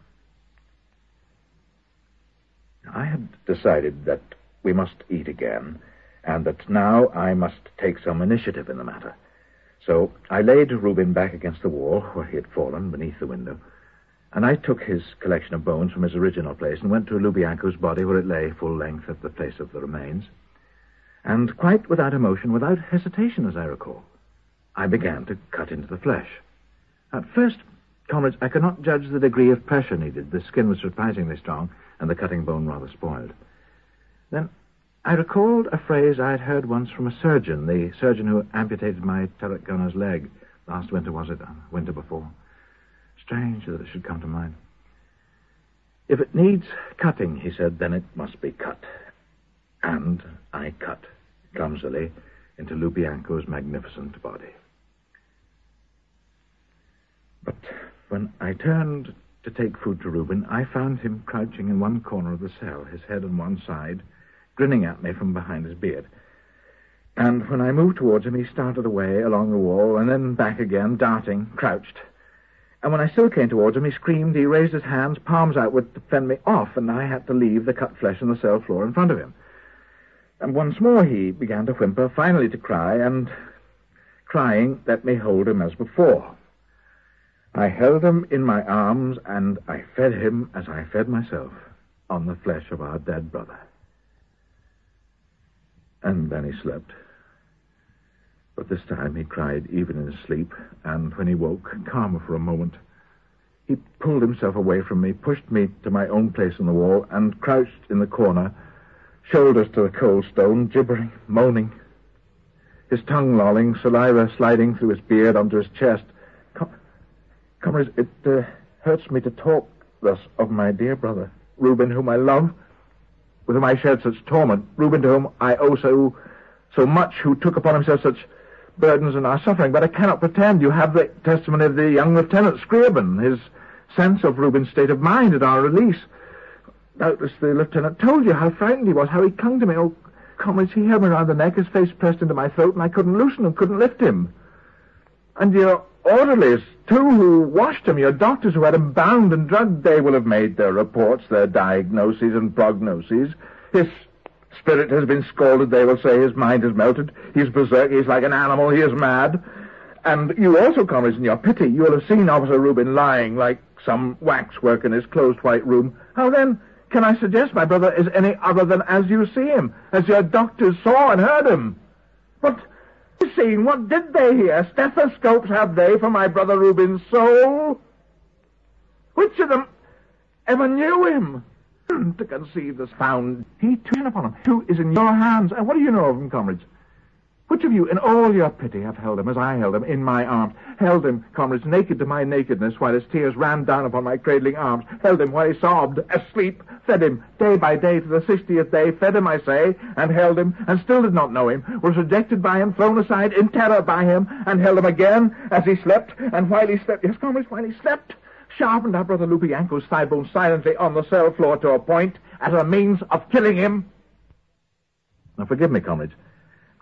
I had decided that we must eat again, and that now I must take some initiative in the matter. So I laid Reuben back against the wall where he had fallen beneath the window, and I took his collection of bones from his original place and went to Lubianko's body where it lay full length at the place of the remains. And quite without emotion, without hesitation, as I recall, I began to cut into the flesh. At first, comrades, I could not judge the degree of pressure needed. The skin was surprisingly strong, and the cutting bone rather spoiled. Then I recalled a phrase I had heard once from a surgeon, the surgeon who amputated my Tarrant leg. Last winter, was it? Uh, winter before. Strange that it should come to mind. If it needs cutting, he said, then it must be cut. And I cut, clumsily, into Lubianko's magnificent body. But when I turned to take food to Reuben, I found him crouching in one corner of the cell, his head on one side, grinning at me from behind his beard. And when I moved towards him, he started away along the wall and then back again, darting, crouched. And when I still came towards him, he screamed, he raised his hands, palms outward, to fend me off, and I had to leave the cut flesh on the cell floor in front of him. And once more he began to whimper, finally to cry, and crying let me hold him as before. I held him in my arms, and I fed him as I fed myself on the flesh of our dead brother. And then he slept. But this time he cried even in his sleep, and when he woke, calmer for a moment, he pulled himself away from me, pushed me to my own place on the wall, and crouched in the corner, shoulders to the cold stone, gibbering, moaning, his tongue lolling, saliva sliding through his beard onto his chest. Com- Comrades, it uh, hurts me to talk thus of my dear brother, Reuben, whom I love, with whom I shared such torment, Reuben, to whom I owe so, so much, who took upon himself such burdens and our suffering. But I cannot pretend you have the testimony of the young Lieutenant Scriabin, his sense of Reuben's state of mind at our release. Doubtless the lieutenant told you how frightened he was, how he clung to me. Oh, comrades, he held me round the neck, his face pressed into my throat, and I couldn't loosen him, couldn't lift him. And your orderlies, too, who washed him, your doctors who had him bound and drugged, they will have made their reports, their diagnoses and prognoses. His spirit has been scalded, they will say. His mind has melted. He's berserk. He's like an animal. He is mad. And you also, comrades, in your pity, you will have seen Officer Reuben lying like some waxwork in his closed white room. How then can I suggest my brother is any other than as you see him, as your doctors saw and heard him? Seen? What did they hear? Stethoscopes have they for my brother Reuben's soul? Which of them ever knew him? Hmm, to conceive this found. He turned upon him. Who is in your hands? And what do you know of him, comrades? Which of you, in all your pity, have held him as I held him in my arms? Held him, comrades, naked to my nakedness, while his tears ran down upon my cradling arms. Held him while he sobbed, asleep. Fed him, day by day, to the sixtieth day. Fed him, I say, and held him, and still did not know him. Was rejected by him, thrown aside in terror by him, and held him again as he slept. And while he slept, yes, comrades, while he slept, sharpened our brother Lubianko's thigh bone silently on the cell floor to a point as a means of killing him. Now, forgive me, comrades.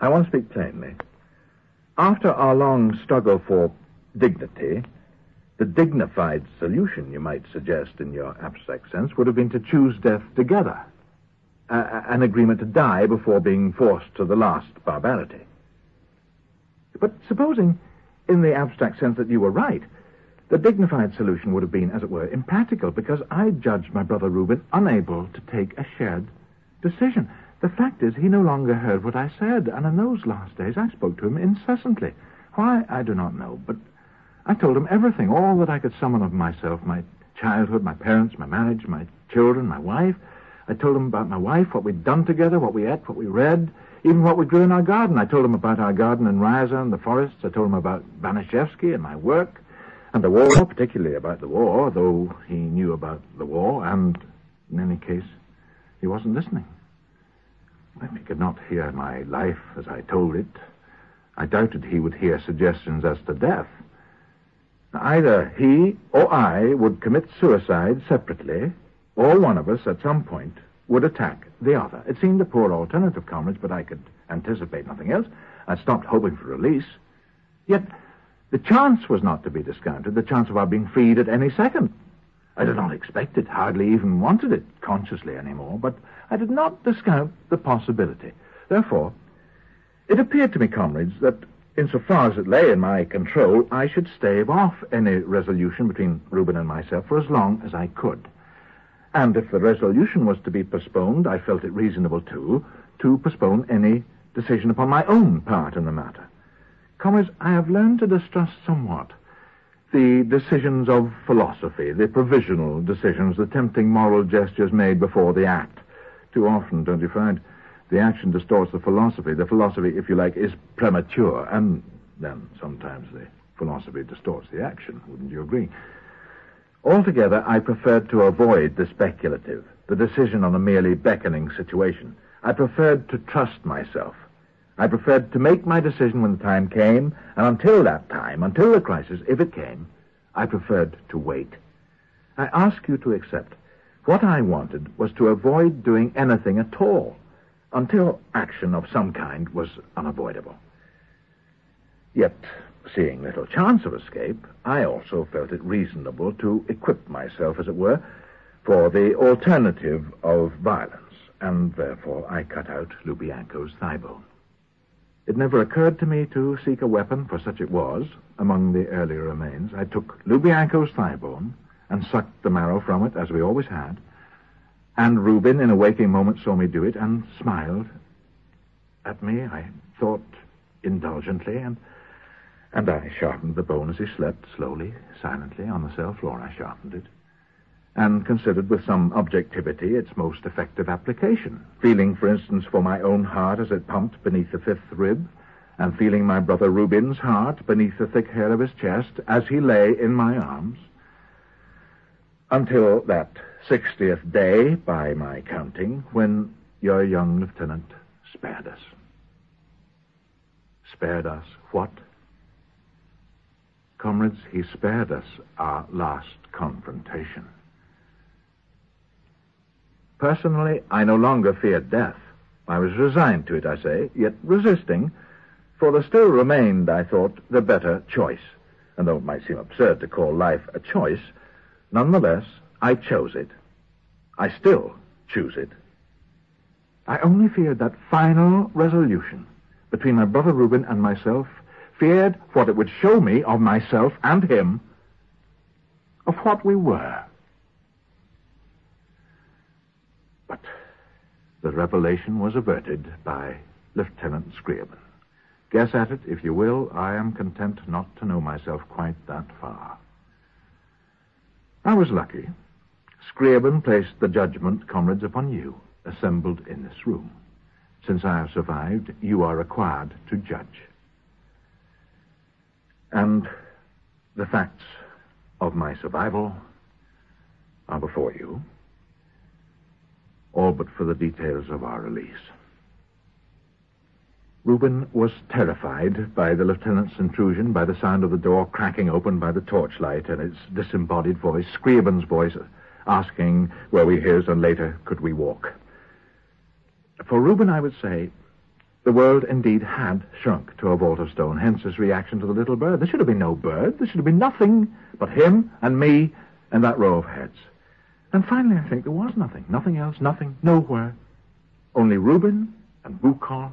I want to speak plainly. After our long struggle for dignity, the dignified solution, you might suggest in your abstract sense, would have been to choose death together. A- an agreement to die before being forced to the last barbarity. But supposing, in the abstract sense, that you were right, the dignified solution would have been, as it were, impractical because I judged my brother Reuben unable to take a shared decision. The fact is, he no longer heard what I said, and in those last days I spoke to him incessantly. Why, I do not know, but I told him everything, all that I could summon of myself, my childhood, my parents, my marriage, my children, my wife. I told him about my wife, what we'd done together, what we ate, what we read, even what we grew in our garden. I told him about our garden in Ryazan and the forests. I told him about Banashevsky and my work, and the war, particularly about the war, though he knew about the war, and in any case, he wasn't listening. If he could not hear my life as I told it, I doubted he would hear suggestions as to death. Either he or I would commit suicide separately, or one of us at some point would attack the other. It seemed a poor alternative, comrades, but I could anticipate nothing else. I stopped hoping for release. Yet the chance was not to be discounted, the chance of our being freed at any second. I did not expect it, hardly even wanted it consciously anymore, but I did not discount the possibility. Therefore, it appeared to me, comrades, that insofar as it lay in my control, I should stave off any resolution between Reuben and myself for as long as I could. And if the resolution was to be postponed, I felt it reasonable, too, to postpone any decision upon my own part in the matter. Comrades, I have learned to distrust somewhat the decisions of philosophy, the provisional decisions, the tempting moral gestures made before the act. Too often, don't you find, the action distorts the philosophy. The philosophy, if you like, is premature, and then sometimes the philosophy distorts the action. Wouldn't you agree? Altogether, I preferred to avoid the speculative, the decision on a merely beckoning situation. I preferred to trust myself. I preferred to make my decision when the time came, and until that time, until the crisis, if it came, I preferred to wait. I ask you to accept. What I wanted was to avoid doing anything at all until action of some kind was unavoidable. Yet, seeing little chance of escape, I also felt it reasonable to equip myself, as it were, for the alternative of violence, and therefore I cut out Lubianko's thigh bone. It never occurred to me to seek a weapon, for such it was, among the earlier remains. I took Lubianko's thigh bone and sucked the marrow from it, as we always had, and Reuben, in a waking moment, saw me do it and smiled at me. I thought indulgently, and and I sharpened the bone as he slept, slowly, silently, on the cell floor. I sharpened it. And considered with some objectivity its most effective application. Feeling, for instance, for my own heart as it pumped beneath the fifth rib, and feeling my brother Reuben's heart beneath the thick hair of his chest as he lay in my arms. Until that sixtieth day, by my counting, when your young lieutenant spared us. Spared us what? Comrades, he spared us our last confrontation. Personally, I no longer feared death. I was resigned to it, I say, yet resisting, for there still remained, I thought, the better choice. And though it might seem absurd to call life a choice, nonetheless, I chose it. I still choose it. I only feared that final resolution between my brother Reuben and myself feared what it would show me of myself and him, of what we were. But the revelation was averted by Lieutenant Scriabin. Guess at it, if you will. I am content not to know myself quite that far. I was lucky. Scriabin placed the judgment, comrades, upon you, assembled in this room. Since I have survived, you are required to judge. And the facts of my survival are before you, all but for the details of our release. Reuben was terrified by the lieutenant's intrusion, by the sound of the door cracking open by the torchlight and its disembodied voice, Scriabin's voice, asking were we his and later could we walk. For Reuben, I would say, the world indeed had shrunk to a vault of stone, hence his reaction to the little bird. There should have been no bird. There should have been nothing but him and me and that row of heads. And finally, I think there was nothing. Nothing else, nothing, nowhere. Only Reuben and Vukov,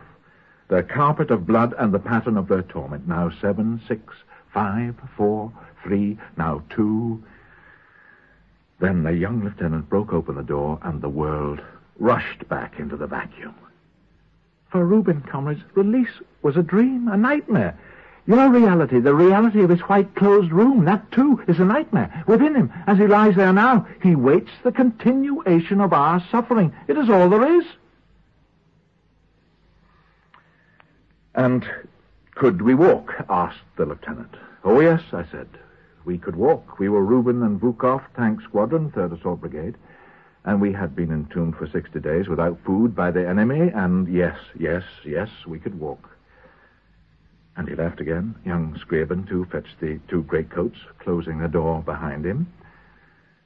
their carpet of blood and the pattern of their torment. Now seven, six, five, four, three, now two. Then the young lieutenant broke open the door and the world rushed back into the vacuum. For Reuben, comrades, release was a dream, a nightmare. Your reality, the reality of his white closed room, that too is a nightmare. Within him, as he lies there now, he waits the continuation of our suffering. It is all there is. And could we walk? asked the lieutenant. Oh, yes, I said. We could walk. We were Reuben and Vukov, tank squadron, 3rd Assault Brigade and we had been entombed for 60 days without food by the enemy, and yes, yes, yes, we could walk. And he left again, young Scriabin, to fetch the two greatcoats, closing the door behind him.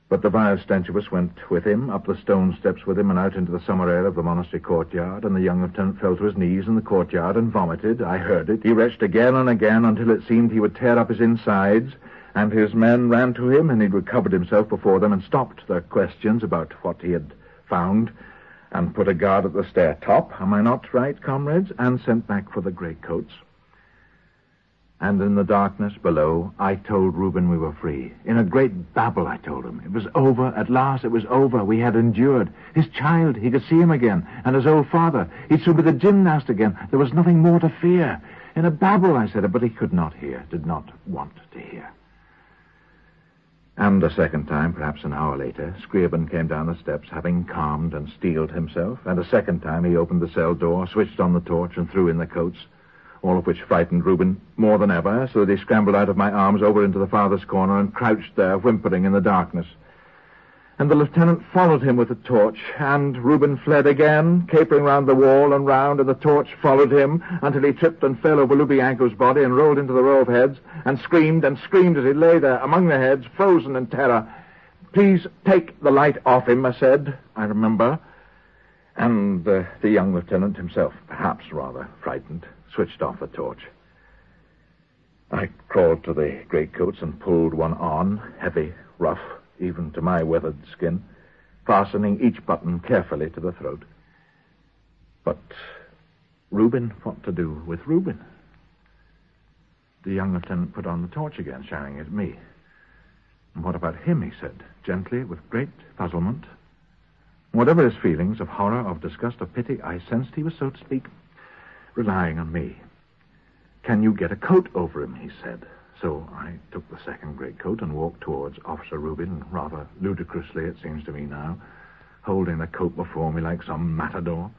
But the vile stench went with him, up the stone steps with him, and out into the summer air of the monastery courtyard, and the young lieutenant fell to his knees in the courtyard and vomited. I heard it. He retched again and again until it seemed he would tear up his insides, and his men ran to him, and he recovered himself before them and stopped their questions about what he had found, and put a guard at the stair top. Am I not right, comrades? And sent back for the greatcoats. And in the darkness below, I told Reuben we were free. In a great babble, I told him. It was over. At last, it was over. We had endured. His child, he could see him again. And his old father. He'd soon be the gymnast again. There was nothing more to fear. In a babble, I said it, but he could not hear, did not want to hear. And a second time, perhaps an hour later, Scriabin came down the steps, having calmed and steeled himself. And a second time he opened the cell door, switched on the torch, and threw in the coats, all of which frightened Reuben more than ever, so that he scrambled out of my arms over into the farthest corner and crouched there, whimpering in the darkness and the lieutenant followed him with the torch, and Reuben fled again, capering round the wall and round, and the torch followed him until he tripped and fell over Lubianko's body and rolled into the row of heads, and screamed and screamed as he lay there among the heads, frozen in terror. Please take the light off him, I said, I remember. And uh, the young lieutenant himself, perhaps rather frightened, switched off the torch. I crawled to the greatcoats and pulled one on, heavy, rough, even to my weathered skin, fastening each button carefully to the throat. But Reuben, what to do with Reuben? The young lieutenant put on the torch again, shouting at me. And what about him, he said, gently, with great puzzlement. Whatever his feelings of horror, of disgust, of pity, I sensed he was, so to speak, relying on me. Can you get a coat over him? he said. So I took the second greatcoat and walked towards Officer Reuben, rather ludicrously, it seems to me now, holding the coat before me like some matador.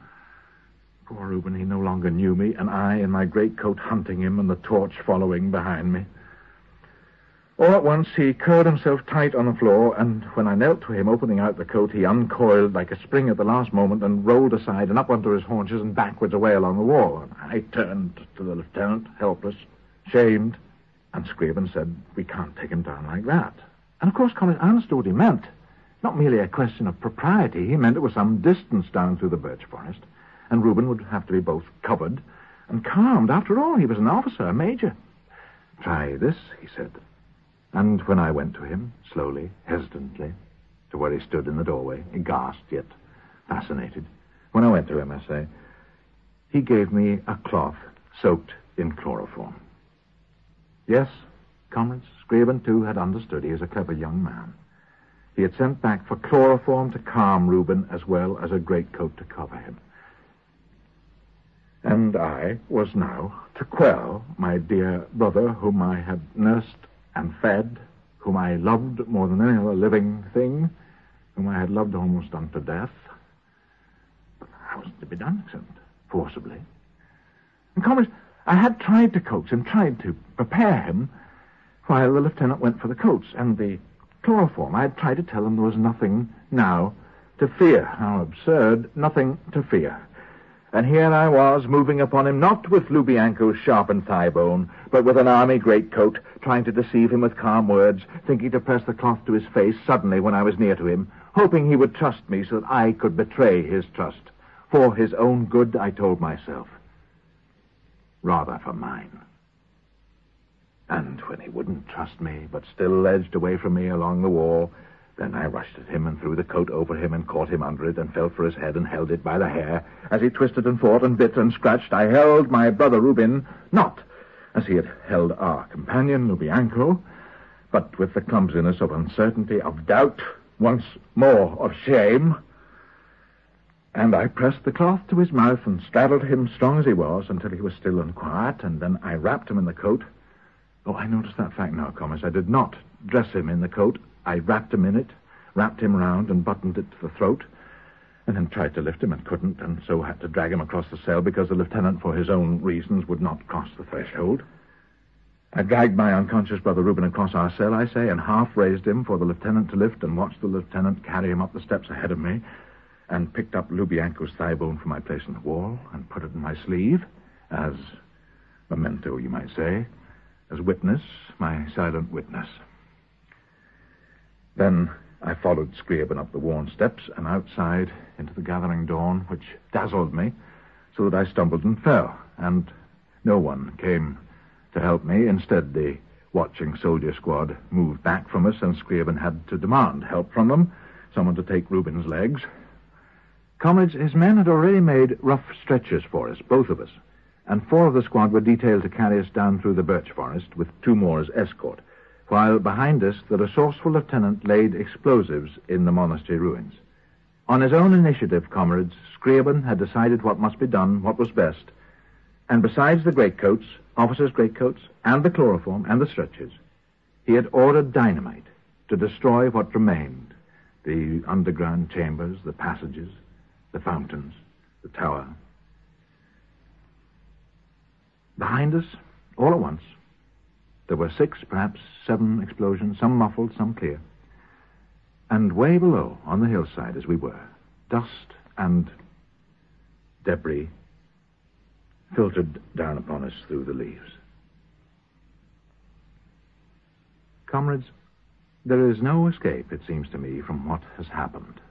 Poor Reuben, he no longer knew me, and I in my greatcoat hunting him and the torch following behind me. All at once he curled himself tight on the floor, and when I knelt to him, opening out the coat, he uncoiled like a spring at the last moment and rolled aside and up onto his haunches and backwards away along the wall. I turned to the lieutenant, helpless, shamed, and Scriabin said, We can't take him down like that. And of course, Collins understood what he meant. Not merely a question of propriety, he meant it was some distance down through the birch forest and Reuben would have to be both covered and calmed. After all, he was an officer, a major. Try this, he said. And when I went to him, slowly, hesitantly, to where he stood in the doorway, aghast yet fascinated, when I went to him, I say, he gave me a cloth soaked in chloroform. Yes, comrades, Scriabin, too, had understood. He is a clever young man. He had sent back for chloroform to calm Reuben as well as a greatcoat to cover him. And I was now to quell my dear brother, whom I had nursed and fed, whom I loved more than any other living thing, whom I had loved almost unto death. But how was it to be done except forcibly? And comrades, I had tried to coax him, tried to prepare him, while the lieutenant went for the coats and the chloroform. I had tried to tell him there was nothing now to fear. How absurd, nothing to fear. And here I was, moving upon him, not with Lubianko's sharpened thigh bone, but with an army greatcoat, trying to deceive him with calm words, thinking to press the cloth to his face suddenly when I was near to him, hoping he would trust me so that I could betray his trust. For his own good, I told myself. Rather for mine. And when he wouldn't trust me, but still edged away from me along the wall, then I rushed at him and threw the coat over him and caught him under it and fell for his head and held it by the hair. As he twisted and fought and bit and scratched, I held my brother Reuben, not as he had held our companion Lubianko, but with the clumsiness of uncertainty, of doubt, once more of shame. And I pressed the cloth to his mouth and straddled him, strong as he was, until he was still and quiet, and then I wrapped him in the coat. Oh, I notice that fact now, Comus. I did not dress him in the coat. I wrapped him in it, wrapped him round and buttoned it to the throat, and then tried to lift him and couldn't, and so had to drag him across the cell because the lieutenant, for his own reasons, would not cross the threshold. I dragged my unconscious brother Reuben across our cell, I say, and half raised him for the lieutenant to lift and watched the lieutenant carry him up the steps ahead of me, and picked up Lubianko's thigh bone from my place in the wall and put it in my sleeve as memento, you might say, as witness, my silent witness. Then I followed Scriabin up the worn steps and outside into the gathering dawn, which dazzled me so that I stumbled and fell, and no one came to help me. Instead, the watching soldier squad moved back from us, and Scriabin had to demand help from them, someone to take Reuben's legs. Comrades, his men had already made rough stretchers for us, both of us, and four of the squad were detailed to carry us down through the birch forest, with two more as escort while behind us the resourceful lieutenant laid explosives in the monastery ruins. On his own initiative, comrades, Scriabin had decided what must be done, what was best, and besides the greatcoats, officers' greatcoats, and the chloroform, and the stretchers, he had ordered dynamite to destroy what remained the underground chambers, the passages, the fountains, the tower. Behind us, all at once, there were six, perhaps seven explosions, some muffled, some clear. And way below, on the hillside as we were, dust and debris filtered down upon us through the leaves. Comrades, there is no escape, it seems to me, from what has happened.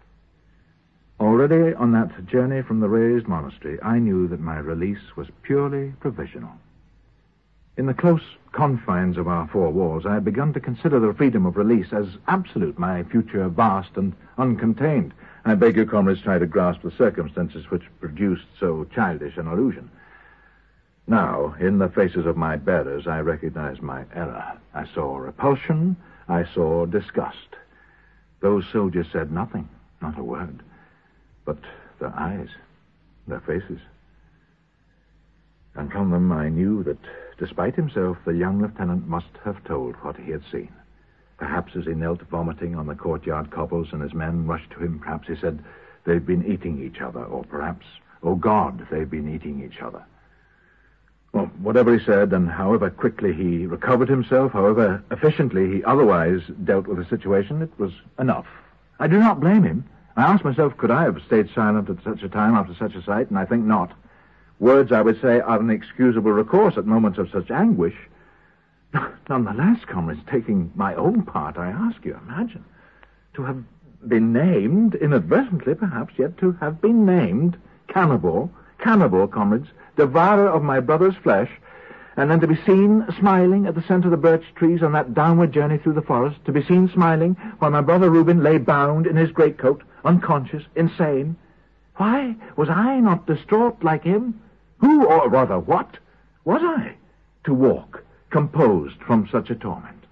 Already on that journey from the raised monastery, I knew that my release was purely provisional. In the close confines of our four walls, I had begun to consider the freedom of release as absolute, my future vast and uncontained. I beg your comrades try to grasp the circumstances which produced so childish an illusion. Now, in the faces of my bearers, I recognized my error. I saw repulsion. I saw disgust. Those soldiers said nothing, not a word. But their eyes, their faces. And from them I knew that Despite himself, the young lieutenant must have told what he had seen. Perhaps as he knelt vomiting on the courtyard cobbles and his men rushed to him, perhaps he said, They've been eating each other, or perhaps, Oh God, they've been eating each other. Well, whatever he said, and however quickly he recovered himself, however efficiently he otherwise dealt with the situation, it was enough. I do not blame him. I asked myself, could I have stayed silent at such a time after such a sight, and I think not. Words, I would say, are an excusable recourse at moments of such anguish. Nonetheless, comrades, taking my own part, I ask you, imagine, to have been named, inadvertently perhaps, yet to have been named cannibal, cannibal, comrades, devourer of my brother's flesh, and then to be seen smiling at the center of the birch trees on that downward journey through the forest, to be seen smiling while my brother Reuben lay bound in his greatcoat, unconscious, insane. Why was I not distraught like him? Who, or rather what, was I to walk composed from such a torment?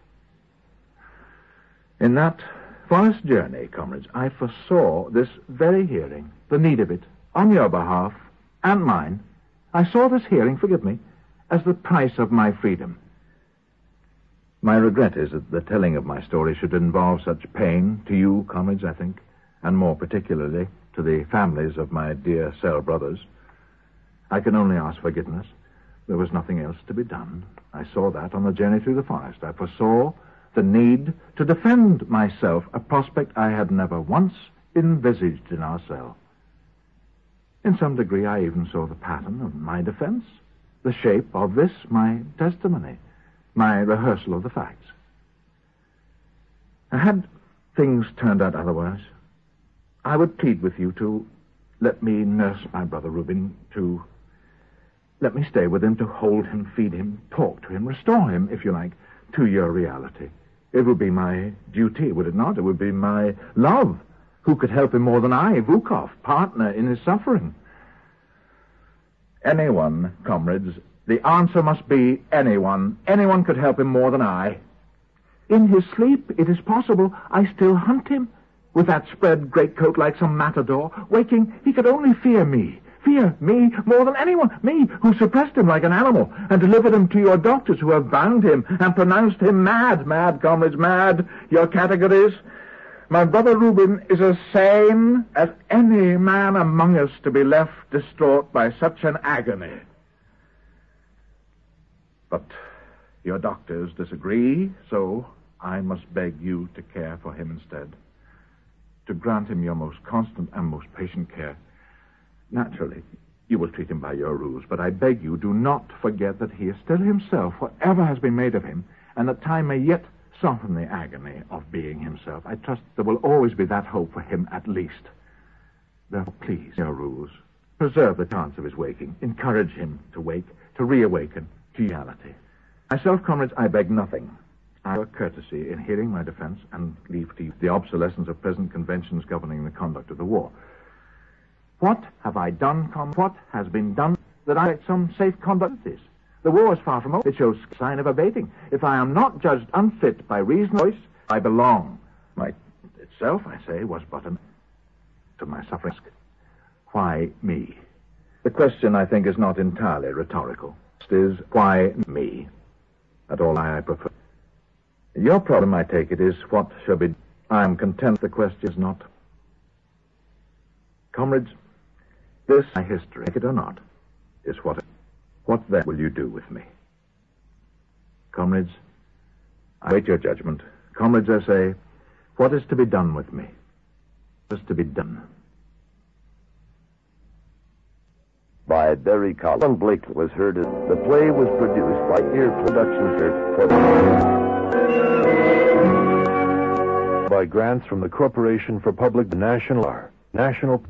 In that forest journey, comrades, I foresaw this very hearing, the need of it, on your behalf and mine. I saw this hearing, forgive me, as the price of my freedom. My regret is that the telling of my story should involve such pain to you, comrades, I think, and more particularly to the families of my dear cell brothers. I can only ask forgiveness. There was nothing else to be done. I saw that on the journey through the forest. I foresaw the need to defend myself, a prospect I had never once envisaged in our cell. In some degree, I even saw the pattern of my defense, the shape of this, my testimony, my rehearsal of the facts. Had things turned out otherwise, I would plead with you to let me nurse my brother Reuben, to let me stay with him, to hold him, feed him, talk to him, restore him, if you like, to your reality. It would be my duty, would it not? It would be my love. Who could help him more than I, Vukov, partner in his suffering? Anyone, comrades. The answer must be anyone. Anyone could help him more than I. In his sleep, it is possible, I still hunt him. With that spread greatcoat like some matador, waking, he could only fear me. Fear me more than anyone. Me, who suppressed him like an animal and delivered him to your doctors who have bound him and pronounced him mad. Mad, comrades, mad. Your categories. My brother Reuben is as sane as any man among us to be left distraught by such an agony. But your doctors disagree, so I must beg you to care for him instead. To grant him your most constant and most patient care. Naturally, you will treat him by your rules, but I beg you do not forget that he is still himself, whatever has been made of him, and that time may yet soften the agony of being himself. I trust there will always be that hope for him at least. Therefore, please, your rules, preserve the chance of his waking. Encourage him to wake, to reawaken to reality. Myself, comrades, I beg nothing. I have courtesy in hearing my defense and leave to you the obsolescence of present conventions governing the conduct of the war. What have I done, com? What has been done that I might some safe conduct this? The war is far from over. It shows sign of abating. If I am not judged unfit by reason voice, I belong. My itself, I say, was but an to my suffering. Why me? The question, I think, is not entirely rhetorical. It is why me? At all I prefer. Your problem, I take it, is what shall be. I am content the question is not. Comrades, this, my history, like it or not, is what. What then will you do with me? Comrades, I wait your judgment. Comrades, I say, what is to be done with me? What is to be done? By Barry Collins. Blake was heard. The play was produced by Ear Productions for by grants from the Corporation for Public National Art. National